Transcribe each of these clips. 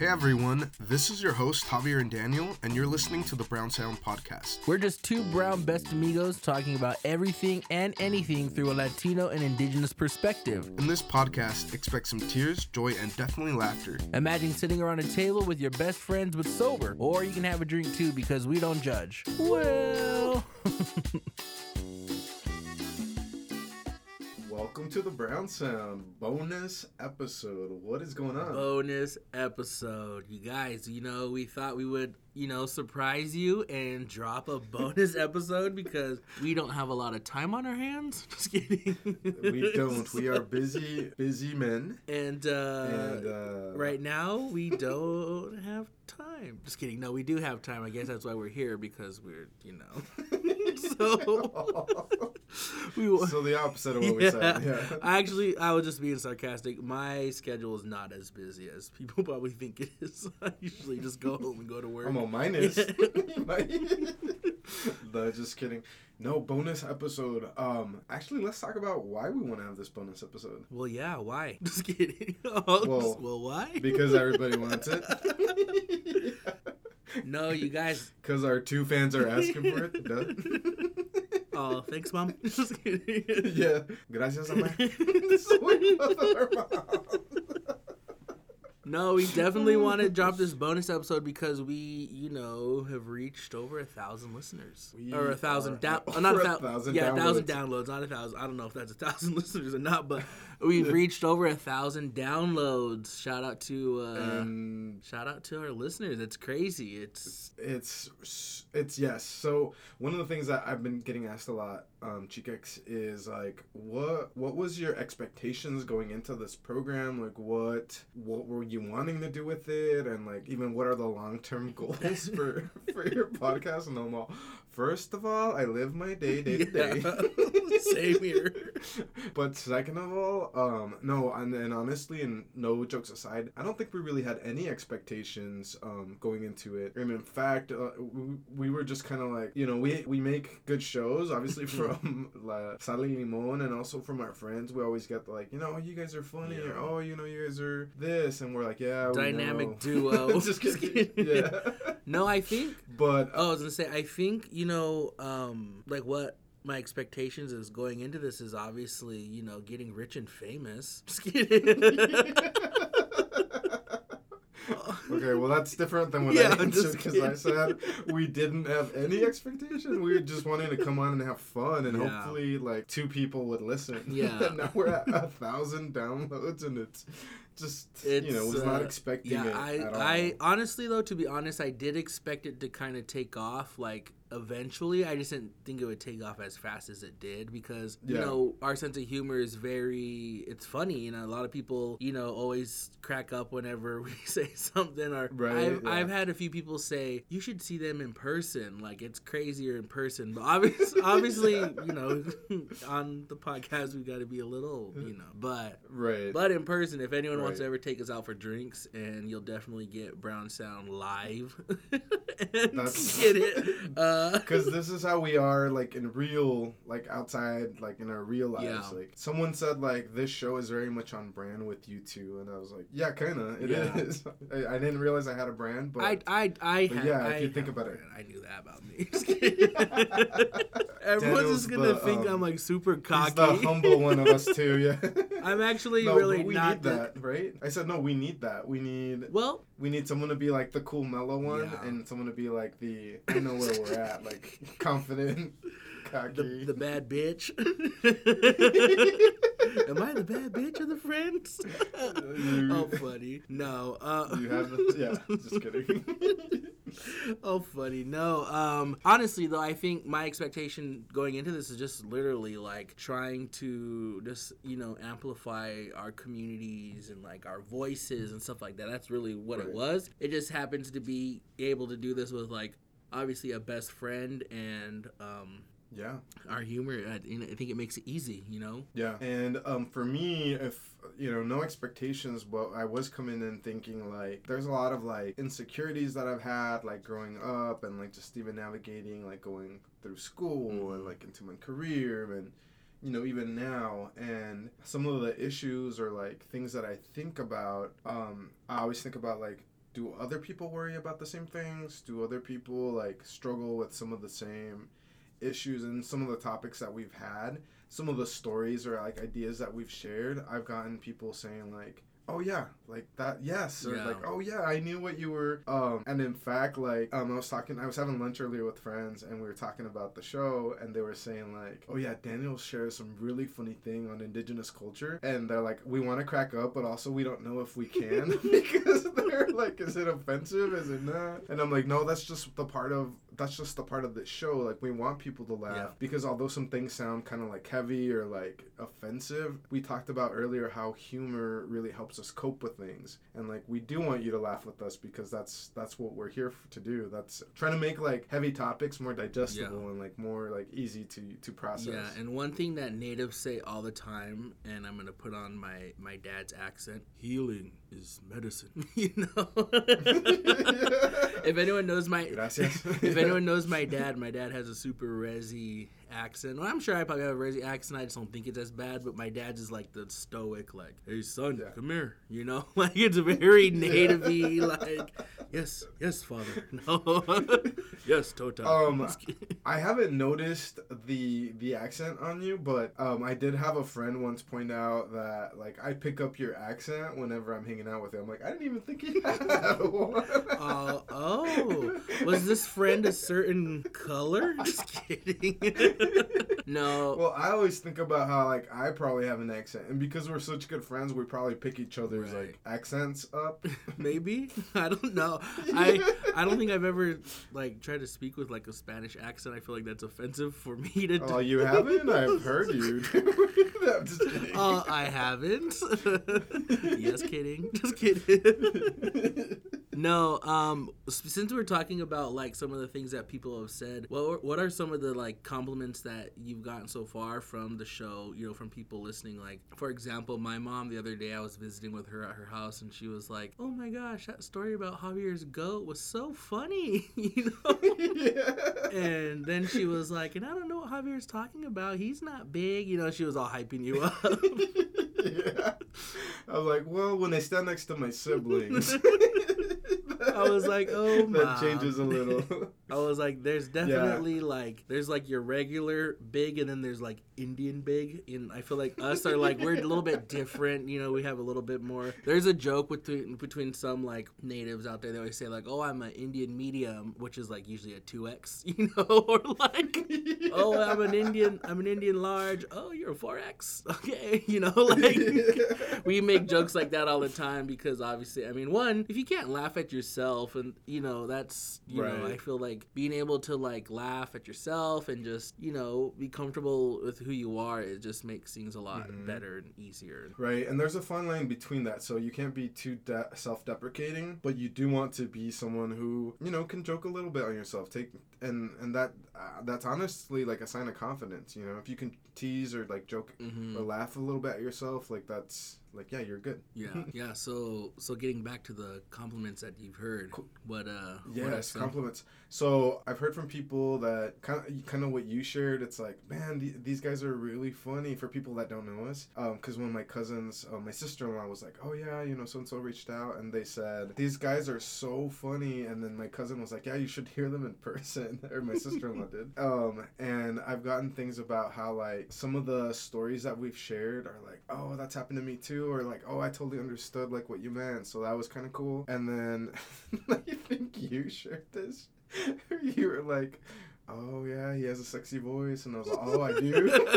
Hey everyone, this is your host Javier and Daniel, and you're listening to the Brown Sound Podcast. We're just two brown best amigos talking about everything and anything through a Latino and indigenous perspective. In this podcast, expect some tears, joy, and definitely laughter. Imagine sitting around a table with your best friends but sober, or you can have a drink too because we don't judge. Well. Welcome to the Brown Sound bonus episode. What is going on? bonus episode. You guys, you know, we thought we would, you know, surprise you and drop a bonus episode because we don't have a lot of time on our hands. Just kidding. we don't. We are busy, busy men. And, uh, And uh, right now we don't have time. Just kidding. No, we do have time. I guess that's why we're here because we're, you know. so we so the opposite of what we said. Yeah. I actually, I was just being sarcastic. My schedule is not as busy as people probably think it is. I usually just go home and go to work. I'm on mine is. no, just kidding. No bonus episode. Um, actually, let's talk about why we want to have this bonus episode. Well, yeah. Why? Just kidding. Well, well, why? Because everybody wants it. No, you guys. Because our two fans are asking for it. Duh. Oh, thanks, mom. Just kidding. yeah. Gracias, Amar. So we love our mom. No, we definitely want to drop this bonus episode because we, you know, have reached over a thousand listeners We or a thousand down, uh, not a, a thousand yeah, a thousand downloads. downloads, not a thousand. I don't know if that's a thousand listeners or not, but we've reached over a thousand downloads. Shout out to, uh, shout out to our listeners. It's crazy. It's it's it's yes. So one of the things that I've been getting asked a lot, um, Chikex, is like, what what was your expectations going into this program? Like, what what were you wanting to do with it, and like even what are the long term goals for for your podcast? And I'm all, first of all, I live my day day to day. Same here. but second of all, um, no, and then honestly, and no jokes aside, I don't think we really had any expectations um, going into it. And in fact, uh, we, we were just kind of like, you know, we we make good shows, obviously from La Sal y Limon, and also from our friends. We always get like, you know, you guys are funny, or oh, you know, you guys are this, and we're like, yeah, Dynamic know." duo. just kidding. yeah. No, I think But Oh, I was gonna say, I think you know, um, like what my expectations is going into this is obviously you know getting rich and famous. Just kidding. Okay, well that's different than what Yeah, I answered because I said we didn't have any expectation. We were just wanting to come on and have fun, and Yeah. hopefully, like two people would listen. Yeah. and now we're at a thousand downloads, and it's just you know It's, was not uh, expecting yeah, it I. I honestly though, to be honest, I did expect it to kind of take off like eventually. I just didn't think it would take off as fast as it did because you know our sense of humor is very it's funny. You know, a lot of people you know always crack up whenever we say something. Or Right, I've, yeah. I've had a few people say you should see them in person. Like it's crazier in person. But obviously, obviously, you know, on the podcast we got to be a little, you know, but. right. But in person, if anyone wants to ever take us out for drinks, and you'll definitely get Brown Sound live. and That's- get it. Uh, because this is how we are like in real like outside like in our real lives Yeah. like someone said like this show is very much on brand with you two and i was like yeah kind of It Yeah. is. I, I didn't realize i had a brand but I, I, I, But have, yeah, if I you think about it. I knew that about me. Everyone's Daniel's just gonna the, think um, I'm like super He's cocky. the humble one of us too. Yeah. I'm actually no, really we not need the- that, right? I said no. We need that. We need Well, we need someone to be like the cool mellow one, Yeah. and someone to be like the I know where we're at, like confident, cocky. the, the bad bitch. Am I the bad bitch of the friends? Oh, funny. No. Uh, you have the yeah. Just kidding. oh funny no um honestly though i think my expectation going into this is just literally like trying to just you know amplify our communities and like our voices and stuff like that that's really what it was it just happens to be able to do this with like obviously a best friend and um yeah. our humor I, I think it makes it easy you know Yeah. And um, for me, if you know, no expectations, but I was coming in thinking like there's a lot of like insecurities that I've had like growing up and like just even navigating like going through school and like into my career and you know even now and some of the issues or like things that I think about um I always think about like do other people worry about the same things? Do other people like struggle with some of the same issues and some of the topics that we've had? Some of the stories or like ideas that we've shared, I've gotten people saying like, oh yeah like that yes or Yeah. like oh yeah i knew what you were um and in fact like um i was talking i was having lunch earlier with friends and we were talking about the show and they were saying like oh yeah daniel shares some really funny thing on indigenous culture and they're like we want to crack up but also we don't know if we can because they're like is it offensive is it not and i'm like no that's just the part of that's just the part of the show like we want people to laugh Yeah. because although some things sound kind of like heavy or like offensive we talked about earlier how humor really helps us cope with things. And like we do want you to laugh with us because that's that's what we're here f- to do. That's trying to make like heavy topics more digestible and like more like easy to to process. Yeah, and one thing that natives say all the time, and I'm gonna put on my my dad's accent: healing is medicine. you know. if anyone knows my Gracias. if anyone knows my dad, my dad has a super resi accent. Well, I'm sure I probably have a resi accent. I just don't think it's as bad. But my dad's is like the stoic, like, "Hey son, Yeah. come here." You know, like it's very native-y, like, "Yes, yes, father." No, yes, Tota. Um, I haven't noticed the the accent on you, but um, I did have a friend once point out that like I pick up your accent whenever I'm hanging out with you. I'm like, I didn't even think you had one. Uh, oh, was this friend a certain color? Just kidding. no. Well, I always think about how like I probably have an accent, and because we're such good friends, we probably pick each other's Right. like accents up. Maybe I don't know. I I don't think I've ever like tried to speak with like a Spanish accent. I feel like that's offensive for me to. do. Oh, you haven't? I've heard you. I'm just kidding. Uh, I haven't. yes, kidding. Just kidding. No, um, since we're talking about like some of the things that people have said, what what are some of the like compliments that you've gotten so far from the show? You know, from people listening. Like, for example, my mom the other day, I was visiting with her at her house, and she was like, "Oh my gosh, that story about Javier's goat was so funny," you know. yeah. And then she was like, and I don't know what Javier's talking about. He's not big. You know, she was all hyping you up. yeah. I'm like, well, when they stand next to my siblings. I was like, oh, That changes a little. I was like, there's definitely like, there's like your regular big, and then there's like Indian big. And I feel like us are like, we're a little bit different. You know, we have a little bit more. There's a joke between between some like natives out there. They always say like, oh, I'm an Indian medium, which is like usually a two X. You know, or like. oh, I'm an Indian. I'm an Indian large. Oh, you're a four X. Okay, you know, like we make jokes like that all the time because obviously, I mean, one, if you can't laugh at yourself, and you know, that's you know, I feel like being able to like laugh at yourself and just you know be comfortable with who you are, it just makes things a lot Mhm. better and easier. Right, and there's a fine line between that. So you can't be too de- self-deprecating, but you do want to be someone who you know can joke a little bit on yourself. Take and and that uh, that's honestly like a sign of confidence. You know, if you can tease or like joke hmm or laugh a little bit at yourself, like that's like yeah, you're good. Yeah, yeah. So, so getting back to the compliments that you've heard, what uh, what Yes, some- compliments. So I've heard from people that kind of kind of what you shared. It's like, man, the, these guys are really funny for people that don't know us. Um, Because when my cousins, uh, my sister in law was like, oh yeah, you know, so and so reached out and they said these guys are so funny. And then my cousin was like, yeah, you should hear them in person. Or my sister in law did. Um, and I've gotten things about how like some of the stories that we've shared are like, oh, that's happened to me too, or like, oh, I totally understood like what you meant. So that was kind of cool. And then I think you shared this. you were like, oh yeah, he has a sexy voice, and I was like, oh, I do.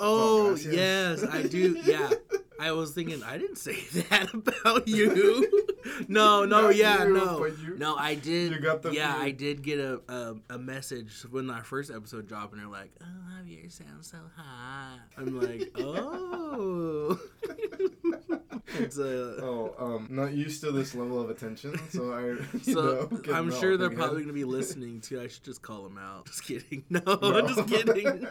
Oh gracias. yes, I do. Yeah, I was thinking I didn't say that about you. no, no, Not yeah, you, no, you- no. I did. you got the yeah. I did get a, a a message when our first episode dropped, and they're like, "Oh, Javier sounds so hot." I'm like, "Oh." it's a. Oh, um, not used to this level of attention, so I. So know, I'm sure they're probably going to be listening too. I should just call them out. Just kidding. No, No. just kidding.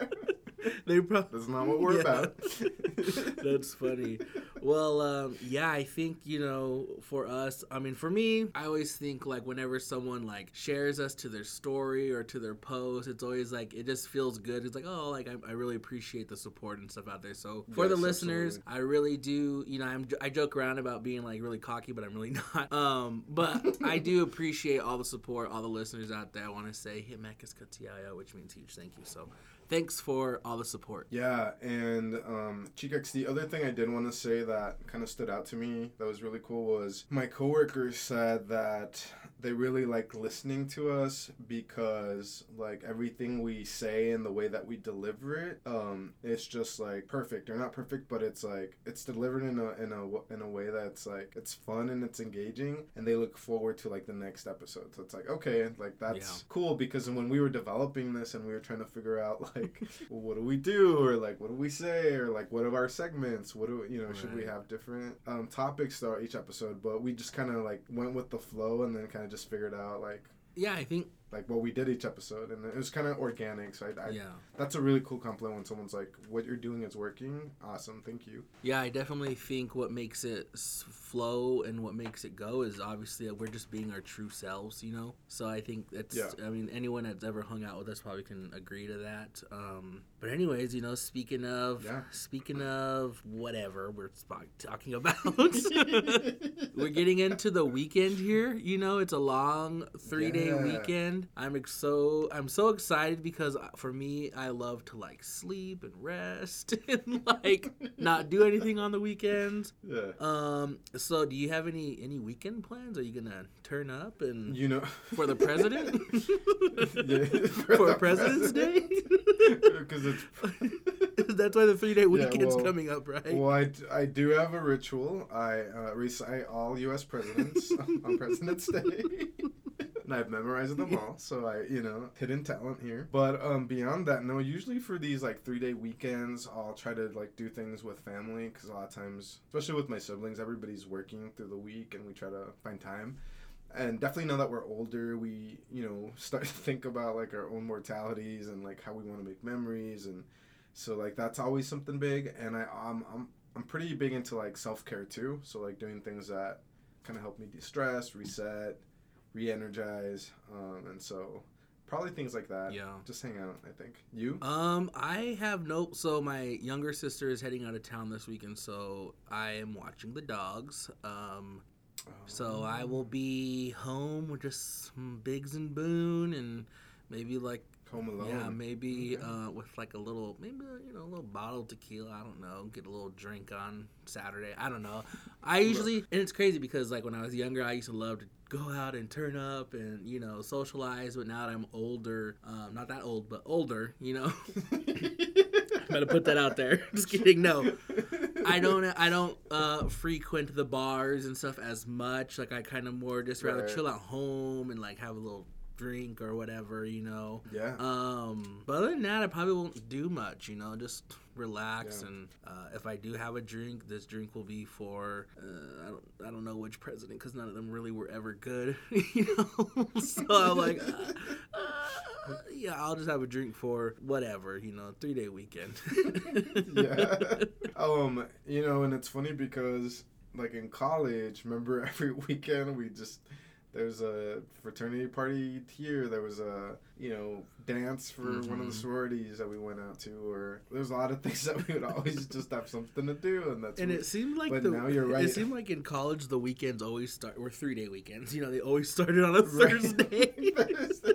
they probably. That's not what we're Yeah. about. That's funny. well, um, yeah, I think you know, for us, I mean, for me, I always think like whenever someone like shares us to their story or to their post, it's always like it just feels good. It's like, oh, like I, I really appreciate the support and stuff out there. So for Yes, the listeners, absolutely. I really do. You know, I'm I joke around about being like really cocky, but I'm really not. Um, but I do appreciate all the support, all the listeners out there. I want to say Himekas Katiaya, which means huge thank you. So thanks for all the support. Yeah, and um, Chikex, the other thing I did want to say that kind of stood out to me that was really cool was my coworkers said that they really like listening to us because like everything we say and the way that we deliver it, um, it's just like perfect. Or not perfect, but it's like it's delivered in a in a in a way that's like it's fun and it's engaging, and they look forward to like the next episode. So it's like okay, like that's Yeah. cool because when we were developing this and we were trying to figure out like well, what do we do? Or like what do we say? Or like what are our segments? What do you know should we have different um, topics throughout each episode? But we just kind of like went with the flow and then kind of just figured out like Yeah, I think like what we did each episode and it was kind of organic so I, I yeah. that's a really cool compliment when someone's like what you're doing is working awesome thank you Yeah, I definitely think what makes it flow and what makes it go is obviously that we're just being our true selves, you know. So I think that's. Yeah. I mean, anyone that's ever hung out with us probably can agree to that. Um, but anyways, you know, speaking of, Yeah. speaking of whatever we're talking about, we're getting into the weekend here. You know, it's a long three day Yeah. weekend. I'm ex- so I'm so excited because uh, for me, I love to like sleep and rest and like not do anything on the weekends. yeah Um. So, do you have any any weekend plans? Are you gonna turn up and you know for the president? Yeah, for the President's Day? because it's That's why the three day weekend's well- coming up, right? Well, I, I do have a ritual. I uh, recite all U.S. presidents on President's Day. And I've memorized them all, so I, you know, hidden talent here. But um, beyond that, no. Usually for these like three day weekends, I'll try to like do things with family because a lot of times, especially with my siblings, everybody's working through the week, and we try to find time. And definitely now that we're older, we you know start to think about like our own mortalities and like how we want to make memories and so like that's always something big, and I I'm I'm, I'm pretty big into like self care too. So like doing things that kind of help me de stress, reset, re-energize, um, and so probably things like that. Yeah. Just hang out. I think you. Um, I have no. So my younger sister is heading out of town this weekend, so I am watching the dogs. Um, so I will be home with just some Biggs and Boone and maybe like Home Alone. Yeah, maybe Okay. uh, with like a little, maybe uh, you know, a little bottle of tequila. I don't know. Get a little drink on Saturday. I don't know. I usually, and it's crazy because like when I was younger, I used to love to go out and turn up and you know socialize. But now that I'm older, um, not that old, but older, you know, i better put that out there. Just kidding. No, I don't. I don't uh, frequent the bars and stuff as much. Like I kind of more just rather Right. chill at home and like have a little drink or whatever, you know. Yeah. Um, but other than that, I probably won't do much. You know, just relax. Yeah. And uh, if I do have a drink, this drink will be for uh, I don't I don't know which president because none of them really were ever good. you know, so I'm like, uh, uh, yeah, I'll just have a drink for whatever. You know, three day weekend. yeah. Um, you know, and it's funny because like in college, remember every weekend we just there's a fraternity party here. There was a you know dance for one of the Mhm. sororities that we went out to, or there's a lot of things that we would always just have something to do, and that's And it seemed like But the now you're right. It seemed like in college the weekends always start were three day weekends. You know, they always started on a Right. Thursday.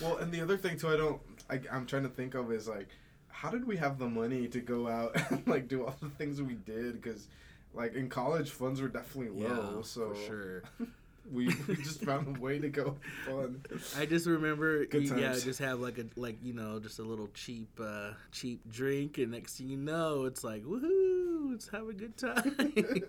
Well, and the other thing too, I don't, I, I'm trying to think of is like, how did we have the money to go out and like do all the things we did? Because, like in college, funds were definitely low, yeah, so for sure. We, we just found a way to go fun. I just remember, Good yeah, times. just have like a like you know just a little cheap uh cheap drink, and next thing you know, it's like woohoo, let's have a good time.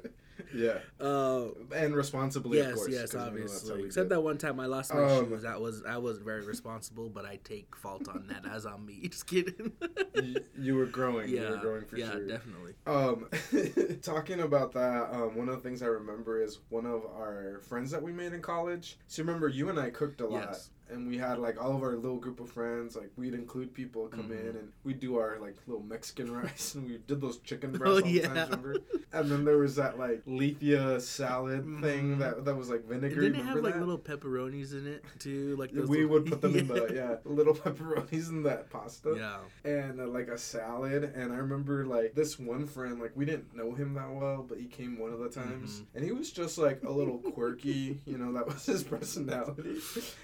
yeah, uh, and responsibly, of yes, course. yes, 'cause, you know, that's how obviously. Except that one time I lost my Um, shoes. That was I was very responsible, but I take fault on that as on me. Just kidding. you, you were growing. yeah, You were growing for yeah, sure. definitely. Um, talking about that, um, one of the things I remember is one of our friends that we made in college. So remember, you and I cooked a lot, Yes. And we had like all of our little group of friends. Like we'd include people come Mhm. in, and we'd do our like little Mexican rice, and we did those chicken Oh, breasts all the yeah. time. And then there was that like lethia salad thing Mhm. that that was like vinegar. didn't it have like little pepperonis in it too? Like those we little- would put them in the yeah little pepperonis in that pasta yeah. and uh, like a salad and i remember like this one friend like we didn't know him that well but he came one of the times Mhm. and he was just like a little quirky you know that was his personality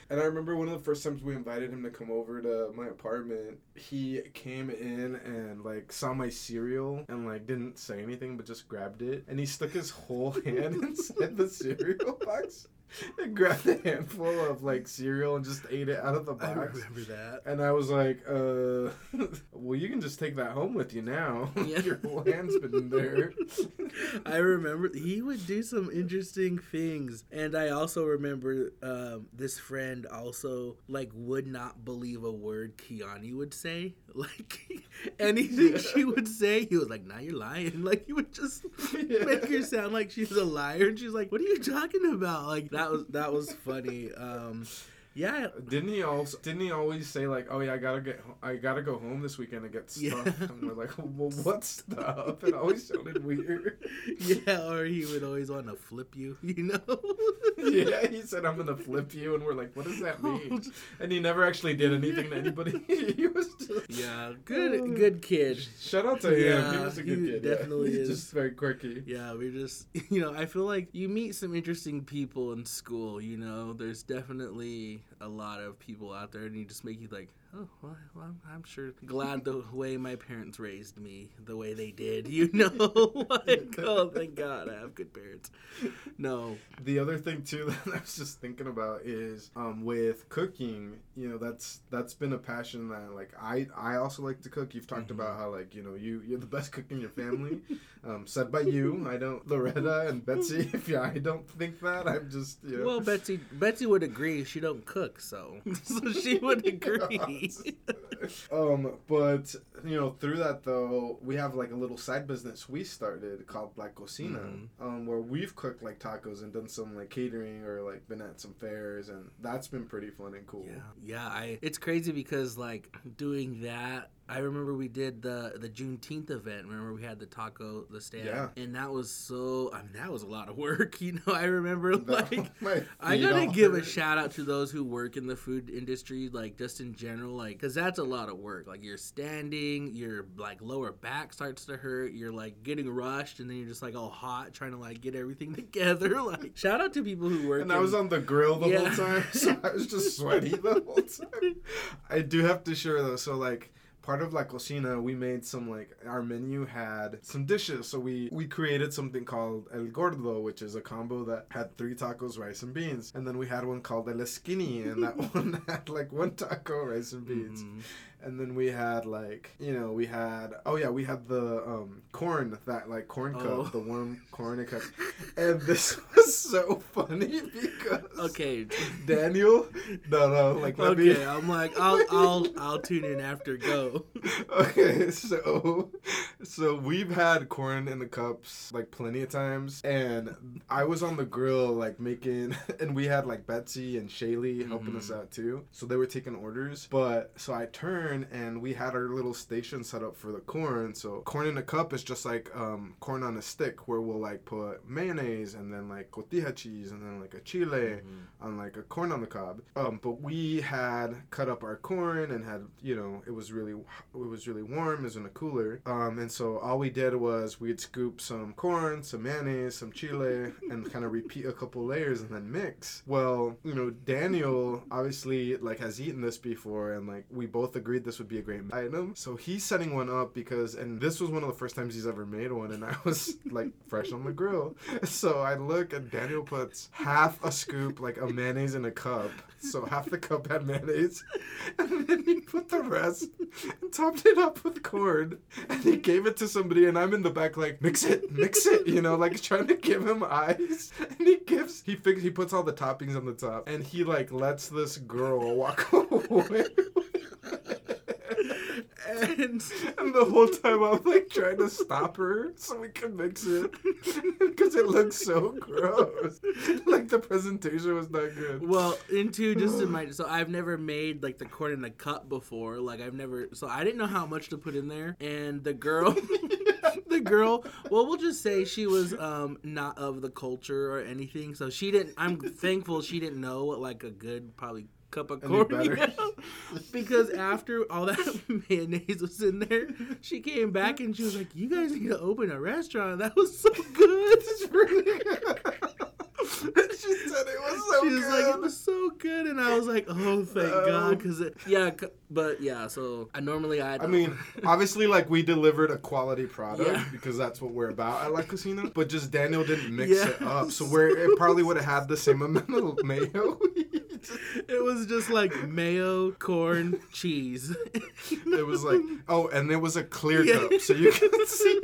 and i remember one of the first times we invited him to come over to my apartment he came in and like saw my cereal and like didn't say anything but just grabbed it. And he stuck his whole hand inside the cereal box grabbed a handful of like cereal and just ate it out of the box. I remember that. and I was like, uh, well, you can just take that home with you now. Yeah. Your whole hand's been there. I remember he would do some interesting things, and I also remember um, this friend also like would not believe a word Kiani would say. Like anything Yeah. she would say, he was like, "Now you're lying." Like he would just Yeah. make her sound like she's a liar, and she's like, "What are you talking about?" Like that was that was funny. Um, yeah, Didn't he also? Didn't he always say like, "Oh yeah, I gotta get, I gotta go home this weekend to get stuff"? Yeah. And we're like, "Well, what stuff?" It always sounded weird. yeah, or he would always want to flip you, you know? yeah, he said, "I'm gonna flip you," and we're like, "What does that mean?" Oh, and he never actually did anything to anybody. he was just. Yeah, good, good kid. Shout out to him. he Yeah, was a good he kid. definitely He's is. just very quirky. Yeah, we just, you know, I feel like you meet some interesting people in school, you know, there's definitely a lot of people out there and you just make you like, oh, well, well, I'm sure glad the way my parents raised me, the way they did, you know, like, oh, thank God I have good parents. No. The other thing too that I was just thinking about is um, with cooking. You know, that's that's been a passion that like I I also like to cook. You've talked Mhm. about how like you know you you're the best cook in your family. um, said by you. I don't Loretta and Betsy. If yeah, I don't think that. I'm just you know. Well, Betsy, Betsy would agree. She don't cook, so, so she would agree. um, but you know, through that though, we have like a little side business we started called Black Cocina, Mhm. um, where we've cooked like tacos and done some like catering or like been at some fairs, and that's been pretty fun and cool. Yeah, yeah. I it's crazy because like doing that. I remember we did the the Juneteenth event. Remember we had the taco the stand, Yeah. and that was so. I mean, that was a lot of work. You know, I remember like. I gotta give a shout out to those who work in the food industry, like just in general, like because that's a lot of work. Like you're standing, your like lower back starts to hurt, you're like getting rushed, and then you're just like all hot trying to like get everything together. Like shout out to people who work. And I was on the grill the Yeah. whole time, so I was just sweaty the whole time. I do have to share though, so like part of La Cocina, we made some like our menu had some dishes. So we we created something called El Gordo, which is a combo that had three tacos, rice and beans, and then we had one called El Skinny, and that one had like one taco, rice and beans. Mhm. And then we had like you know we had oh yeah we had the um corn that like corn cup Oh. the warm corn cup and this was so funny because Okay. Daniel no no like let me Okay, I'm like, I'll, I'll, I'll tune in after go. okay so so we've had corn in the cups like plenty of times and I was on the grill like making and we had like Betsy and Shaylee helping us Mhm. out too so they were taking orders but so I turned and we had our little station set up for the corn so corn in a cup is just like um corn on a stick where we'll like put mayonnaise and then like cotija cheese and then like a chile on like a corn on the cob. Um, but we had cut up our corn and had you know it was really it was really warm. It was in a cooler. Um, and so all we did was we'd scoop some corn, some mayonnaise, some chile, and kind of repeat a couple layers and then mix. Well, you know Daniel obviously like has eaten this before and like we both agreed this would be a great item. So he's setting one up because and this was one of the first times he's ever made one and I was like fresh on the grill. So I look and Daniel puts half a scoop like a mayonnaise in a cup. So half the cup had mayonnaise. And then he put the rest and topped it up with corn. And he gave it to somebody and I'm in the back like, mix it, mix it, you know, like trying to give him eyes. And he gives he fix he puts all the toppings on the top and he like lets this girl walk away. And And the whole time I'm like trying to stop her so we can mix it because it looks so gross. Like the presentation was not good. Well, into just in my so I've never made like the corn in a cup before. Like I've never so I didn't know how much to put in there. And the girl the girl, well we'll just say she was um not of the culture or anything. So she didn't I'm thankful she didn't know what like a good probably cup of Any corn better? you know? because after all that mayonnaise was in there she came back and she was like you guys need to open a restaurant that was so good she said it was so she was good. like, it was so good, and I was like, oh, thank No. God, because yeah, but yeah, so I normally I. I mean, obviously, like we delivered a quality product Yeah. because that's what we're about at La Cocina. But just Daniel didn't mix Yeah. it up, so where it probably would have had the same amount of mayo. it was just like mayo, corn, cheese. it was like, oh, and there was a clear Yeah. cup, so you could see.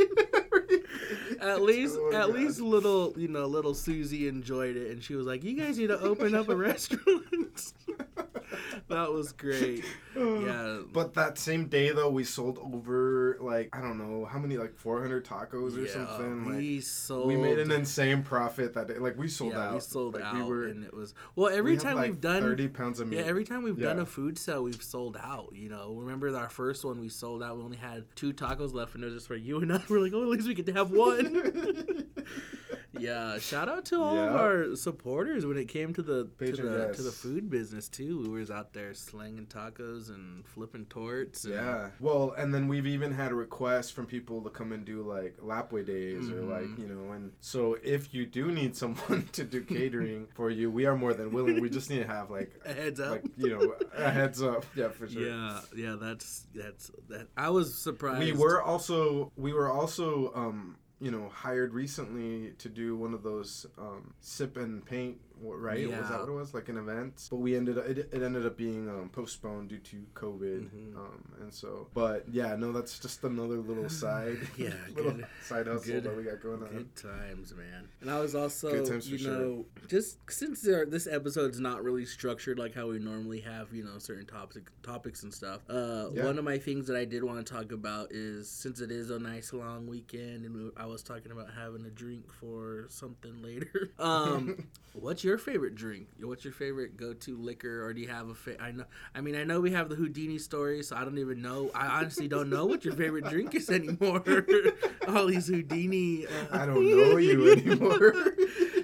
At least, Oh, at God. least little, you know, little Susie enjoyed it, and she was like, "You guys need to open up a restaurant." that was great. Yeah. But that same day though, we sold over like I don't know how many like 400 tacos or yeah, something. Like we sold. we made an insane profit that day. Like we sold yeah, out. we sold like, out, We were. and it was well. we Every had, time like, we've done 30 pounds of meat. Yeah, every time we've done a food sale, we've sold out. You know, remember our first one we sold out. We only had two tacos left, and it was just for you and I. We're like, oh, at least we get to have one. yeah, shout out to all of our supporters when it came to the to the, to the food business too. We was out there slinging tacos and flipping torts. And, Yeah. Well, and then we've even had requests from people to come and do like Lapwai days or like, Mhm. you know, and so if you do need someone to do catering for you, we are more than willing. We just need to have like A heads up. like, you know, a heads up. Yeah, for sure. Yeah, yeah, that's that's that. I was surprised. We were also we were also um you know hired recently to do one of those um sip and paint right was that what it was like an event but we ended up it, it ended up being um, postponed due to covid Mhm. um and so but yeah no that's just another little side Yeah, little good- side hustle good- that we got going on Good times, man. And I was also, Good times for you sure. know, just since there, this episode's not really structured like how we normally have, you know, certain topic topics and stuff. Uh, Yeah. One of my things that I did want to talk about is since it is a nice long weekend, and we, I was talking about having a drink for something later. Um, what's your favorite drink? What's your favorite go-to liquor, or do you have a? Fa- I know. I mean, I know we have the Houdini story, so I don't even know. I honestly don't know what your favorite drink is anymore. All these Houdini. Uh, i don't know you anymore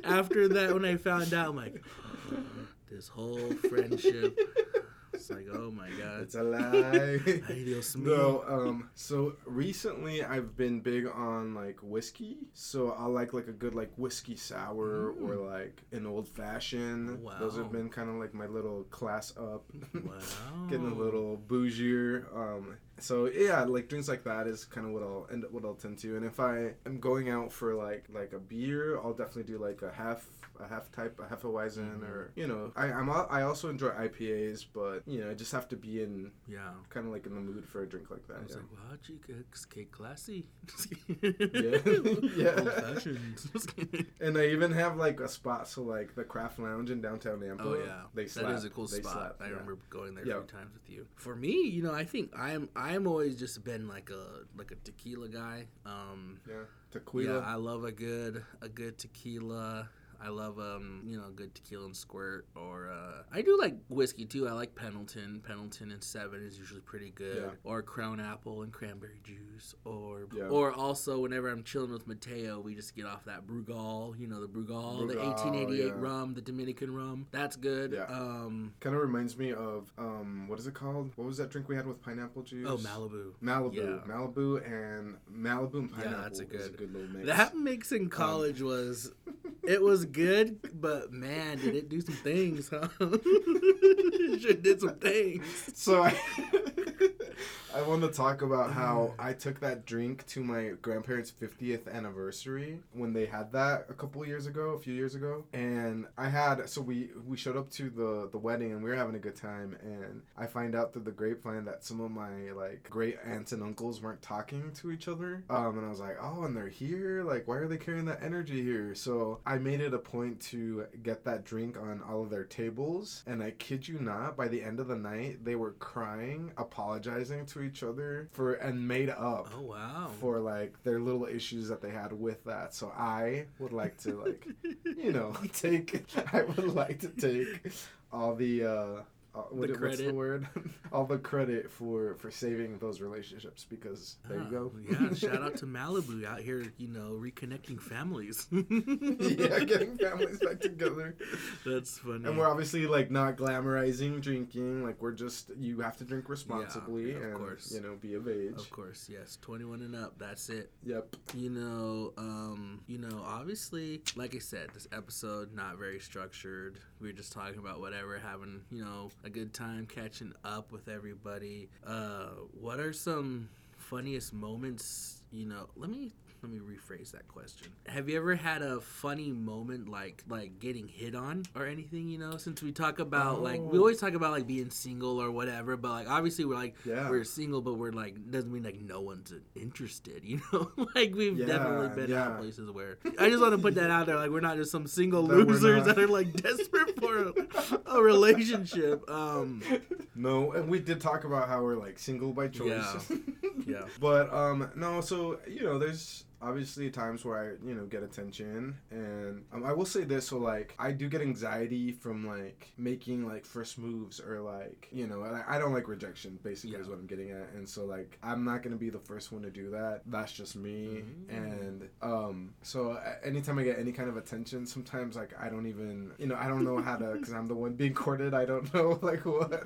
After that, when I found out, I'm like, this whole friendship. It's like, oh my god. it's a lie Ay, Dios mío. No, um, so recently I've been big on like whiskey. So I like like a good like whiskey sour or like an old fashioned. Those have been kind of like my little class up, Wow. getting a little bougier. Um, so yeah, like drinks like that is kind of what I'll end up, what I'll tend to. And if I am going out for like like a beer, I'll definitely do like a half a half type a Hefeweizen Mhm. or you know I I'm I also enjoy IPAs, but you know I just have to be in Yeah. kind of like in the mood for a drink like that. I was yeah. like, wow, chica, it's cake classy. Yeah. Fashioned. And I even have like a spot, so like the Craft Lounge in downtown Nampa. Oh yeah, they slap. that is a cool They spot. slap, I yeah. remember going there Yeah. a few times with you. For me, you know, I think I'm I'm always just been like a like a tequila guy. Um, Yeah, tequila. Yeah, I love a good a good tequila. I love um you know good tequila and squirt or uh, I do like whiskey too. I like Pendleton. Pendleton and Seven is usually pretty good. Yeah. Or Crown Apple and cranberry juice. Or Yeah. or also whenever I'm chilling with Mateo, we just get off that Brugal. You know the Brugal, the 1888 yeah. rum, the Dominican rum. That's good. Yeah. Um. Kind of reminds me of um, what is it called? What was that drink we had with pineapple juice? Oh, Malibu. Malibu, Yeah. Malibu, and Malibu and Yeah, pineapple. that's a was good- little mix. That mix in college was it was good, but man, did it do some things, huh? it sure did some things. so I, I want to talk about how I took that drink to my grandparents' 50th anniversary when they had that a couple years ago, a few years ago, and I had so we we showed up to the the wedding and we were having a good time, and I find out through the grapevine that some of my like great aunts and uncles weren't talking to each other, um, and I was like, oh, and they're here, like why are they carrying that energy here? So I made it a point to get that drink on all of their tables, and I kid you not, by the end of the night, they were crying, apologizing to each other for and made up Oh wow. for like their little issues that they had with that. So I would like to like you know take I would like to take all the uh uh, what, The what's the word? all the credit for for saving those relationships because there Ah, you go. yeah, shout out to Malibu out here, you know, reconnecting families. yeah, getting families back together. That's funny. And we're obviously like not glamorizing drinking. Like we're just you have to drink responsibly yeah, of and course. you know be of age. of course, yes, 21 and up. That's it. Yep. You know, um, you know, obviously, like I said, this episode not very structured. We were just talking about whatever, having you know a good time, catching up with everybody. Uh, what are some funniest moments? You know, let me let me rephrase that question. Have you ever had a funny moment like like getting hit on or anything? You know, since we talk about like we Oh. always talk about like being single or whatever, but like obviously we're like Yeah. we're single, but we're like doesn't mean like no one's interested. You know, like we've Yeah, definitely been yeah. places where I just want to put that out there. Like we're not just some single That losers that are like desperate for a, a relationship. Um, No, and we did talk about how we're like single by choice. Yeah. yeah. But um no, so you know, there's obviously times where I, you know, get attention and um, I will say this so like I do get anxiety from like making like first moves or like, you know, I, I don't like rejection basically is what I'm getting at. And so like I'm not going to be the first one to do that. That's just me. Mm. And um so anytime I get any kind of attention, sometimes like I don't even, you know, I don't know how to cuz I'm the one being courted. I don't know like what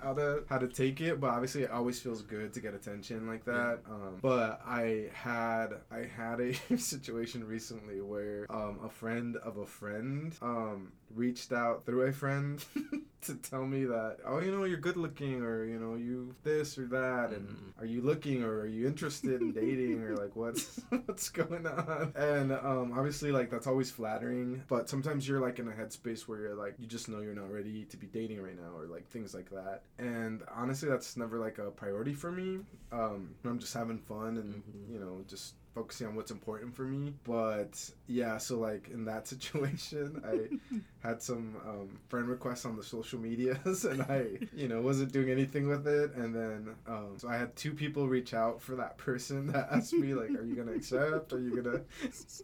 how to how to take it, but obviously it always feels good to get attention like that. Um, but I had I had a situation recently where um, a friend of a friend um, reached out through a friend to tell me that oh you know you're good looking or you know you this or that and Mhm. are you looking or are you interested in dating or like what's what's going on and um, obviously like that's always flattering but sometimes you're like in a headspace where you're like you just know you're not ready to be dating right now or like things like that and honestly that's never like a priority for me um, i'm just having fun and Mhm. you know just focusing on what's important for me but yeah so like in that situation i had some um, friend requests on the social medias and i you know wasn't doing anything with it and then um, so i had two people reach out for that person that asked me like are you gonna accept? Are you gonna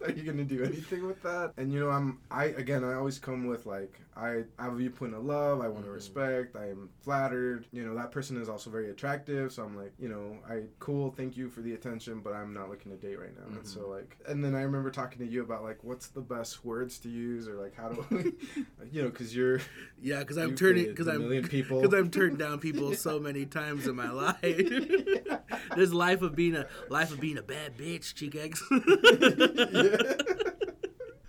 are you gonna do anything with that? And you know i'm i again i always come with like i, have a viewpoint of love i want to Mhm. respect i am flattered you know that person is also very attractive so i'm like you know i cool thank you for the attention but i'm not looking to date right now and so Mhm. like and then i remember talking to you about like what's the best words to use or like how do we you know because you're yeah, because I'm turning because I'm million people because I'm turned down people so many times in my life. this life of being a life of being a bad bitch, cheek eggs.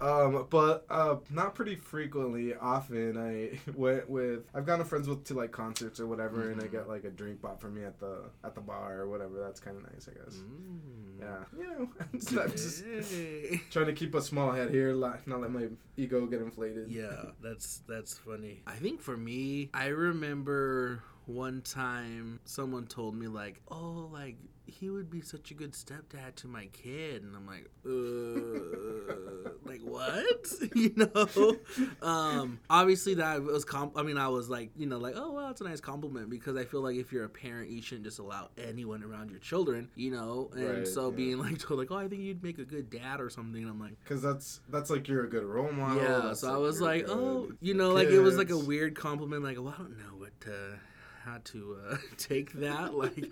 Um, but uh, not pretty frequently. Often I went with I've gone to friends with to like concerts or whatever, and I get like a drink bought for me at the at the bar or whatever. That's kind of nice, I guess. Mm. Yeah, you know, I'm just Hey. trying to keep a small head here, not let my ego get inflated. Yeah, that's that's funny. I think for me, I remember one time someone told me like, "Oh, like he would be such a good stepdad to my kid," and I'm like, "Uh, like what?" you know. Um, obviously that was com. I mean, I was like, you know, like, "Oh, well, it's a nice compliment," because I feel like if you're a parent, you shouldn't just allow anyone around your children, you know. And Right, so yeah. being like told like, "Oh, I think you'd make a good dad" or something, and I'm like. Cause that's that's like you're a good role model. Yeah, so I was like, oh, you know, like it was like a weird compliment. Like, well, I don't know what uh, how to uh, take that. Like,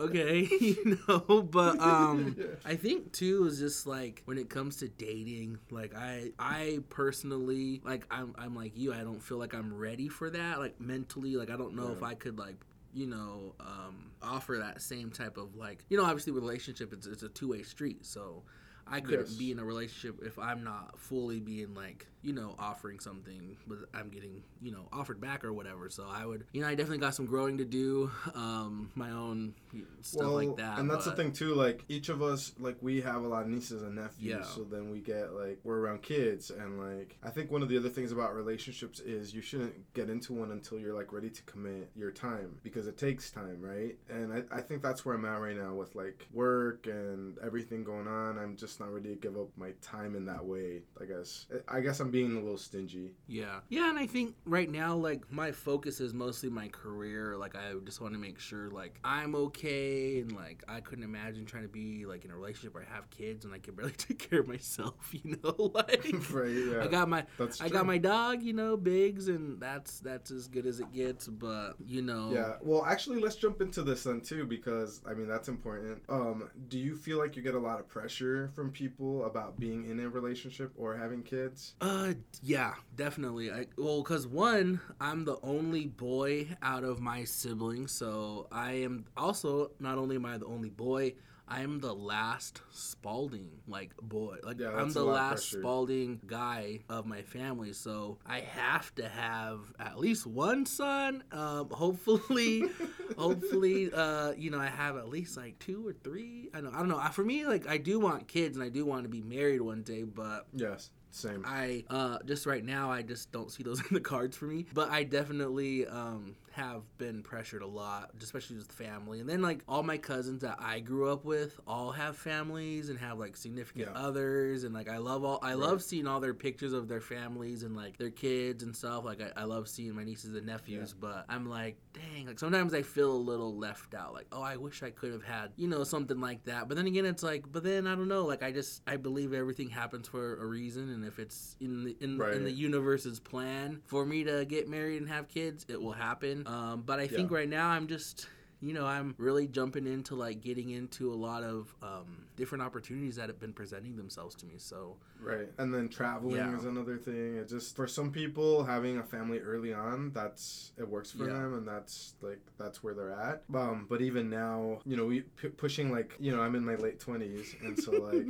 okay, you know, but um, I think too is just like when it comes to dating, like I I personally like I'm I'm like you. I don't feel like I'm ready for that. Like mentally, like I don't know if I could like you know um offer that same type of like you know obviously relationship it's, it's a two-way street so i couldn't Yes. be in a relationship if i'm not fully being like you know offering something but i'm getting you know offered back or whatever so i would you know i definitely got some growing to do um my own stuff like that And that's the thing too. Like each of us, like we have a lot of nieces and nephews. Yeah. So then we get like we're around kids, and like I think one of the other things about relationships is you shouldn't get into one until you're like ready to commit your time because it takes time, right? And I, I think that's where I'm at right now with like work and everything going on. I'm just just not ready to give up my time in that way. I guess. I guess I'm being a little stingy. Yeah. Yeah, and I think right now, like, my focus is mostly my career. Like, I just want to make sure, like, I'm okay. And, like, I couldn't imagine trying to be, like, in a relationship where I have kids and I can barely take care of myself, you know? like, right. Yeah. I got my. That's I true. got my dog, you know, Biggs, and that's that's as good as it gets. But you know, Yeah. Well, actually, let's jump into this then too, because I mean that's important. Um, do you feel like you get a lot of pressure from people about being in a relationship or having kids? Uh, yeah, definitely. I well, cause one, I'm the only boy out of my siblings, so I am also not only am I the only boy, I am the last Spalding like boy. Like Yeah, I'm the a lot of last. Spalding guy of my family, so I have to have at least one son. Um, hopefully, hopefully, uh, you know, I have at least like two or three. I don't, I don't know. For me, like I do want kids and I do want to be married one day, but Yes. Same. I uh just right now I just don't see those in the cards for me. But I definitely um have been pressured a lot, especially with family. And then like all my cousins that I grew up with all have families and have like significant Yeah. others and like I love all I Right. love seeing all their pictures of their families and like their kids and stuff. Like I, I love seeing my nieces and nephews, but I'm like, dang, like sometimes I feel a little left out. Like, oh I wish I could have had, you know, something like that. But then again it's like but then I don't know, like I just I believe everything happens for a reason and if it's in the in, Right. in the universe's plan for me to get married and have kids, it will happen. Um, but I think Yeah. right now I'm just you know i'm really jumping into like getting into a lot of um, different opportunities that have been presenting themselves to me so Right. And then traveling Yeah. is another thing. It just for some people having a family early on, that's it works for Yeah. them and that's like that's where they're at. Um but even now, you know, we p- pushing like, you know, I'm in my late 20s and so like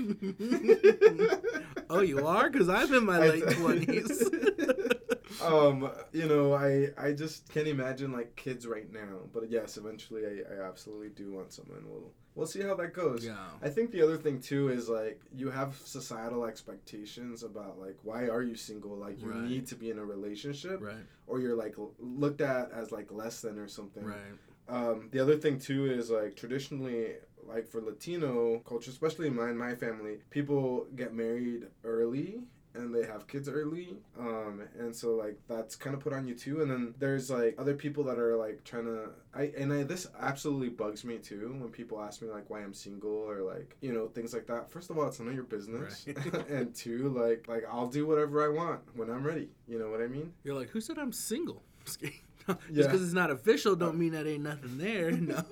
oh you are because i'm in my late 20s um you know i i just can't imagine like kids right now but yes eventually i, I absolutely do want someone. We'll we'll see how that goes. Yeah. I think the other thing too is like you have societal expectations about like why are you single? Like you Right. need to be in a relationship right. or you're like looked at as like less than or something. Right. Um, the other thing too is like traditionally, like for Latino culture, especially in my my family, people get married early and they have kids early, um, and so like that's kind of put on you too. And then there's like other people that are like trying to, I and I this absolutely bugs me too when people ask me like why I'm single or like you know things like that. First of all, it's none of your business, Right. and two, like like I'll do whatever I want when I'm ready. You know what I mean? you're like who said i'm single Just just Yeah. because it's not official don't mean that ain't nothing there no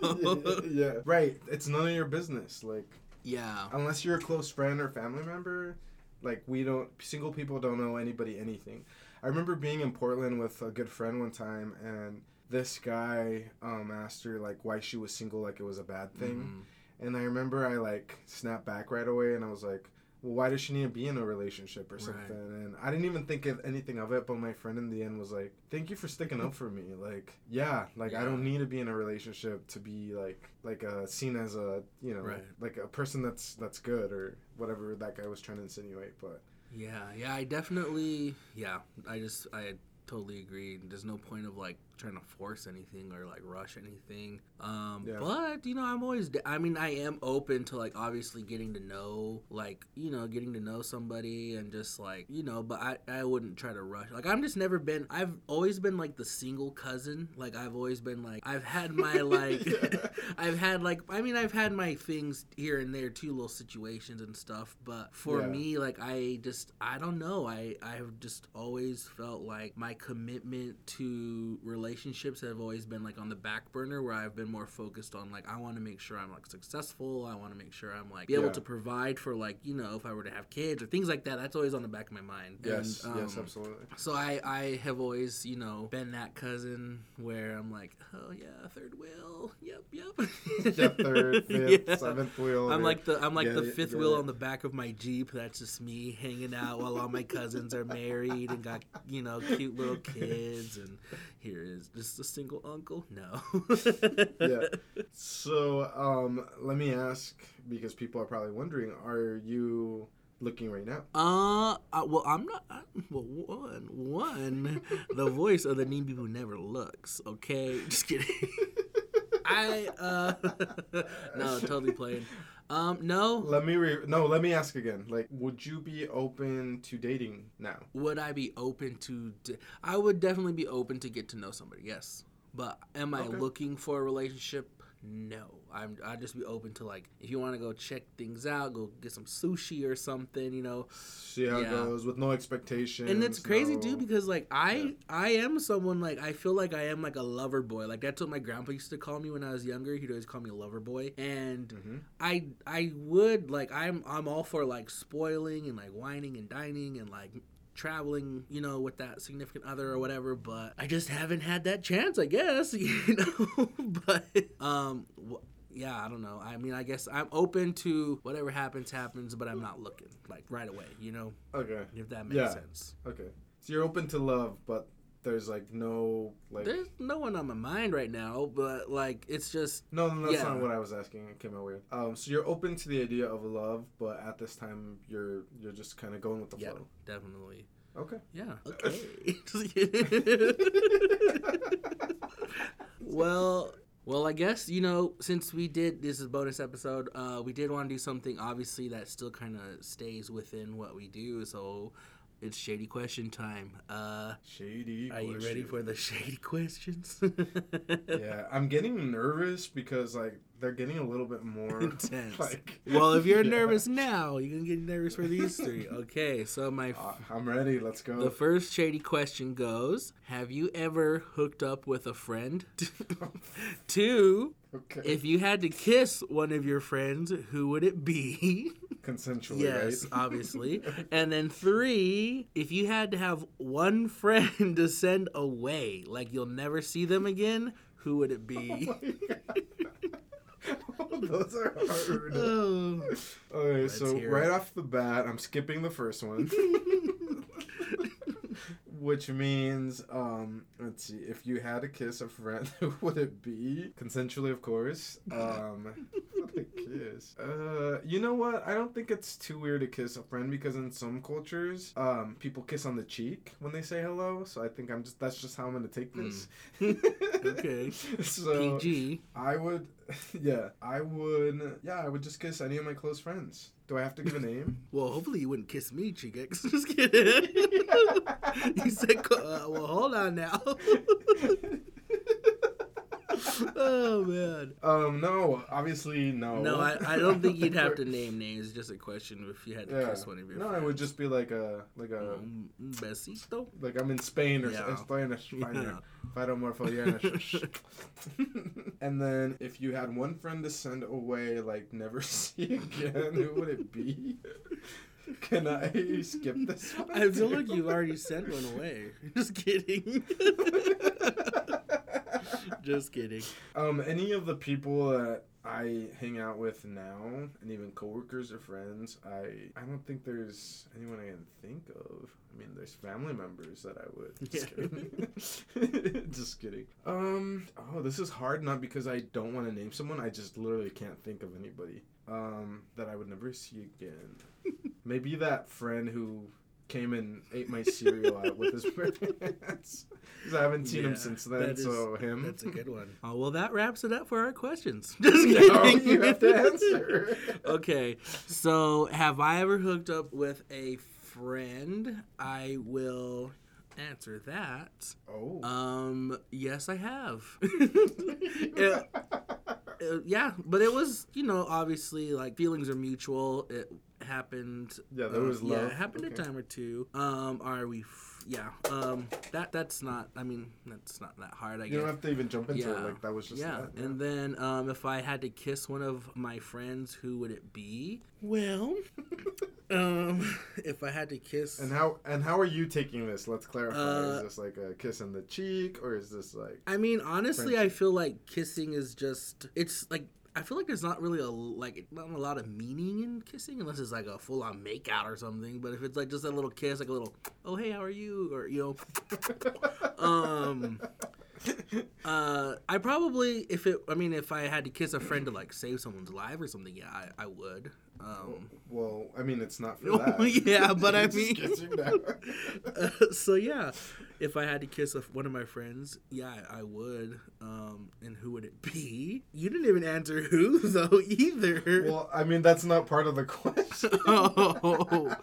yeah, right. It's none of your business. Like. yeah unless you're a close friend or family member, like we don't single people don't know anybody anything. I remember being in Portland with a good friend one time and this guy um asked her like why she was single like it was a bad thing. Mhm. And I remember I like snapped back right away and I was like, Well why does she need to be in a relationship or Right. something? And I didn't even think of anything of it, but my friend in the end was like, Thank you for sticking up for me. Like, yeah, like I don't need to be in a relationship to be like like uh seen as a you know Right. like a person that's that's good or whatever that guy was trying to insinuate. But Yeah, yeah, I definitely, yeah, I just, I totally agree. There's no point of like trying to force anything or like rush anything. Um, Yeah. but you know, I'm always, I mean, I am open to like obviously getting to know, like, you know, getting to know somebody and just like, you know, but I, I wouldn't try to rush. Like, I'm just never been, I've always been like the single cousin. Like, I've always been like, I've had my like, I've had like, I mean, I've had my things here and there too, little situations and stuff. But for Yeah. me, like, I just, I don't know. I, I've just always felt like my commitment to relationships have always been like on the back burner where I've been more focused on like, I want to make sure I'm like successful. I want to make sure I'm like be able Yeah. to provide for like, you know, if I were to have kids or things like that. That's always on the back of my mind. yes, And, yes, um, absolutely. so I, I have always, you know, been that cousin where I'm like, oh yeah, third wheel, yep, yep. Yeah, third, fifth, Yeah. seventh wheel. I'm like the I'm like the fifth wheel on the back of my Jeep. That's just me hanging out while all my cousins are married and got you know cute little kids. And here is just a single uncle. No. Yeah. So, um, let me ask because people are probably wondering: Are you looking right now? Uh, uh, well, I'm not. I'm, well, one, one, the voice of the Nimby who never looks. Okay, just kidding. I uh, no, totally playing. Um, no. Let me re- no. Let me ask again. Like, would you be open to dating now? Would I be open to? D- I would definitely be open to get to know somebody. Yes, but am I Okay. looking for a relationship? No, I'm. I'd just be open to like if you want to go check things out, go get some sushi or something. You know, See how Yeah. it goes with no expectations. and it's crazy no- too because like I Yeah. I am someone like I feel like I am like a lover boy. Like that's what my grandpa used to call me when I was younger. He'd always call me a lover boy, and Mhm. I I would like I'm I'm all for like spoiling and like whining and dining and like traveling, you know, with that significant other or whatever, but I just haven't had that chance, I guess, you know. but um yeah, I don't know. I mean, I guess I'm open to whatever happens happens, but I'm not looking like right away, you know, Okay. if that makes Yeah. sense. Okay. So you're open to love, but there's like no like. There's no one on my mind right now, but like it's just No, no, that's Yeah. not what I was asking. It came out weird. Um, so you're open to the idea of love, but at this time you're you're just kind of going with the yeah, flow. definitely. Okay. Yeah. Okay. well, well, I guess you know since we did this is a bonus episode, uh, we did want to do something obviously that still kind of stays within what we do. So it's shady question time. Uh, Shady. are you ready for the shady questions? Yeah, I'm getting nervous because like they're getting a little bit more Intense. Like, well, if you're Yeah. nervous now, you can get nervous for these three. Okay, so my Uh, I'm ready. Let's go. The first shady question goes Have you ever hooked up with a friend? Two, okay. if you had to kiss one of your friends, who would it be? Consensually, yes, right? obviously. And then three, if you had to have one friend to send away, like you'll never see them again, who would it be? Oh, those are hard. Oh. Okay, Let's so right it. off the bat, I'm skipping the first one. Which means, um, let's see, if you had to kiss a friend, who would it be? Consensually, of course. Um, what. Uh, you know what? I don't think it's too weird to kiss a friend because in some cultures, um, people kiss on the cheek when they say hello. So I think I'm just that's just how I'm gonna take this. Okay. so PG. I would, yeah, I would, yeah, I would just kiss any of my close friends. Do I have to give a name? Well, hopefully you wouldn't kiss me, Chigex. Just kidding. you said, uh, well, hold on now. Oh, man. Um, no, obviously no. No, I, I don't think you'd have to name names. It's just a question if you had to Yeah. kiss one of your No, friends. it would just be like a, like a, Um, besito? like I'm in Spain or Yeah. estoy en España. Yeah. And then if you had one friend to send away, like never see again, who would it be? Can I skip this one? I feel like you've already sent one away. Just kidding. just kidding. Um, any of the people that I hang out with now, and even coworkers or friends, I I don't think there's anyone I can think of. I mean, there's family members that I would. Just kidding. just kidding. Um. Oh, this is hard. Not because I don't want to name someone. I just literally can't think of anybody. Um, that I would never see again. Maybe that friend who came and ate my cereal out with his parents. 'Cause I haven't seen him since then. that is- so him. That's a good one. Oh, well, that wraps it up for our questions. Just No, kidding. you have to answer. okay, so have I ever hooked up with a friend? I will answer that. Oh. Um, yes, I have. Yeah, uh, yeah, but it was, you know, obviously like feelings are mutual. It happened. Yeah, there uh, was Yeah, it happened a time or two. Um, are we? F- yeah. Um, that that's not. I mean, that's not that hard. I guess. you guess. don't have to even jump into it. Yeah. Like that was just yeah. that. And then um, if I had to kiss one of my friends, who would it be? Well, um, if I had to kiss, And how and how are you taking this? Let's clarify. Uh, is this like a kiss on the cheek, or is this like? I mean, honestly, I feel like kissing is just it's like I feel like there's not really a like not a lot of meaning in kissing unless it's like a full on make out or something. But if it's like just a little kiss, like a little oh hey how are you or you know um uh, I probably if it. I mean, if I had to kiss a friend to like save someone's life or something, yeah, I, I would. Um, well, I mean, it's not for that. yeah, but I mean, uh, so yeah, if I had to kiss a, one of my friends, yeah, I would. Um, and who would it be? You didn't even answer who though either. well, I mean, that's not part of the question. oh.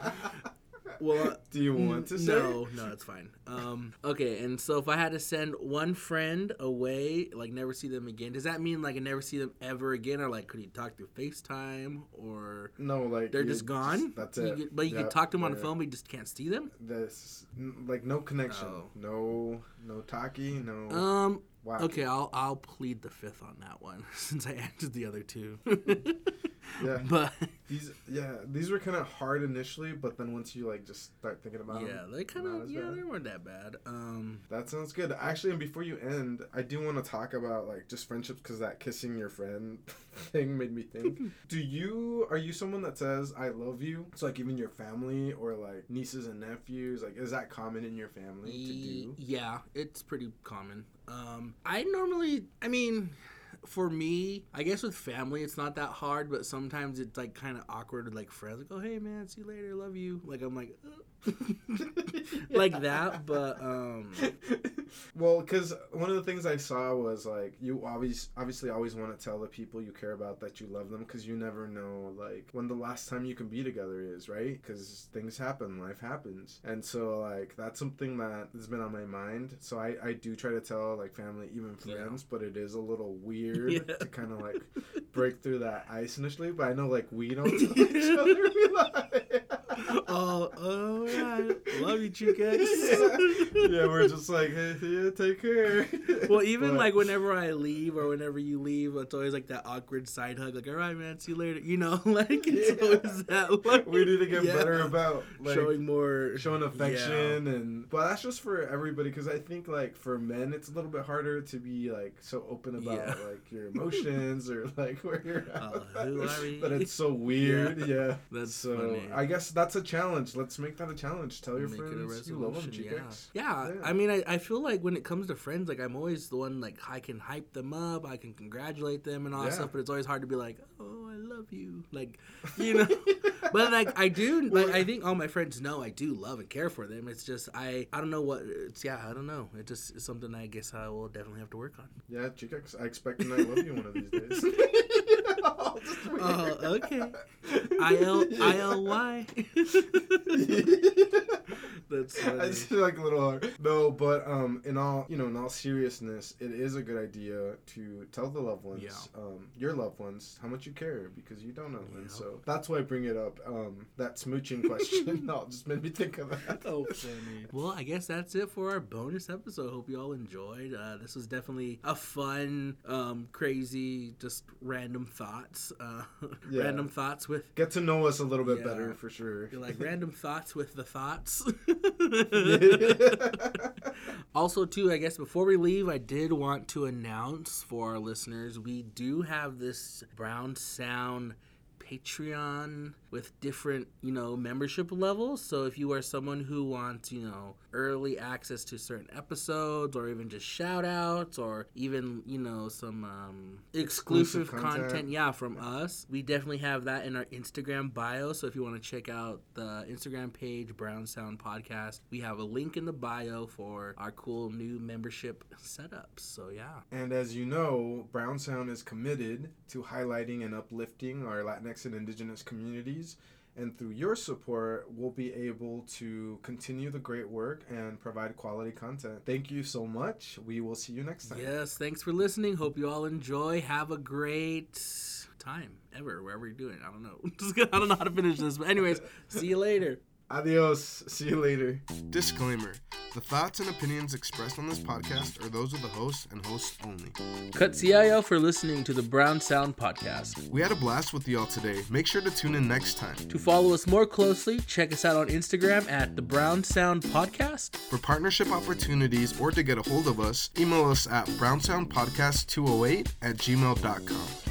Well, Do you want to say? no, no, it's fine. Um, okay, and so if I had to send one friend away, like never see them again, does that mean like I never see them ever again, or like could you talk through FaceTime, or No, like they're just gone? that's You it. but you Yeah, can talk to them on the phone, but you just can't see them. This like no connection, Oh. no no talkie, no. Um. wow. Okay, I'll I'll plead the fifth on that one since I answered the other two. Yeah. But These yeah, these were kind of hard initially, but then once you like just start thinking about yeah, them, they kind of yeah bad. they weren't that bad. Um. that sounds good. Actually, and before you end, I do want to talk about like just friendships because that kissing your friend thing made me think. do you are you someone that says I love you? It's like even your family or like nieces and nephews. Like, is that common in your family to do? Yeah, it's pretty common. Um, I normally, I mean, for me, I guess with family, it's not that hard, but sometimes it's like kind of awkward with like friends, like, oh, hey, man, see you later, love you. Like, I'm like. like that, but, um, well, because one of the things I saw was like you always, obviously, always want to tell the people you care about that you love them because you never know like when the last time you can be together is, right? Because things happen, life happens, and so like that's something that has been on my mind. So I, I do try to tell like family, even Yeah. friends, but it is a little weird Yeah. to kind of like break through that ice initially. But I know like we don't tell each other we like. oh, oh, yeah, love you, chicas. yeah. yeah, we're just like, hey, yeah, take care. Well, even But- like whenever I leave or whenever you leave, it's always like that awkward side hug, like, all right, man, see you later. You know, like, it's Yeah. always that. Like, we need to get yeah. better about like showing more showing affection and but that's just for everybody because i think like for men it's a little bit harder to be like so open about like your emotions or like where you're at Uh, who are we? but it's so weird yeah, That's so funny. i guess that's a challenge let's make that a challenge tell your Make it a friends you love them resolution, chicas yeah. yeah. Yeah. I mean, I, I feel like when it comes to friends, like I'm always the one like I can hype them up, I can congratulate them and all that stuff. But it's always hard to be like, oh, I love you, like you know. but like I do, like I think all my friends know I do love and care for them. It's just I I don't know what it's yeah I don't know. It just is something I guess I will definitely have to work on. yeah chicas i expect an i love you one of these days I'll just wait. Oh, okay. I L I L Y. That's funny. I just feel like a little hard. No, but um, in all you know, in all seriousness, it is a good idea to tell the loved ones, Yeah. um, your loved ones, how much you care because you don't know, and Yeah. so that's why I bring it up. Um, that smooching question, no, just made me think of that. Oh, funny. Well, I guess that's it for our bonus episode. Hope you all enjoyed. Uh, this was definitely a fun, um, crazy, just random thoughts. Uh, Yeah. Random thoughts with. Get to know us a little bit Yeah. better for sure. You're like random thoughts with the thoughts. also, too, I guess before we leave, I did want to announce for our listeners we do have this Brown Sound Patreon with different, you know, membership levels. So if you are someone who wants, you know, early access to certain episodes or even just shout outs or even, you know, some um, exclusive, Exclusive content. content, yeah, from us, we definitely have that in our Instagram bio. So if you want to check out the Instagram page, Brown Sound Podcast, we have a link in the bio for our cool new membership setups. So yeah. And as you know, Brown Sound is committed to highlighting and uplifting our Latinx and Indigenous communities. And through your support, we'll be able to continue the great work and provide quality content. Thank you so much. We will see you next time. Yes, thanks for listening. Hope you all enjoy. Have a great time ever, wherever you're doing. I don't know. I don't know how to finish this. But, anyways, see you later. Adios. See you later. Disclaimer The thoughts and opinions expressed on this podcast are those of the host and hosts only. Cut CIL for listening to the Brown Sound Podcast. We had a blast with y'all today. Make sure to tune in next time. To follow us more closely, check us out on Instagram at the Brown Sound Podcast. For partnership opportunities or to get a hold of us, email us at brownsoundpodcast208 at gmail.com.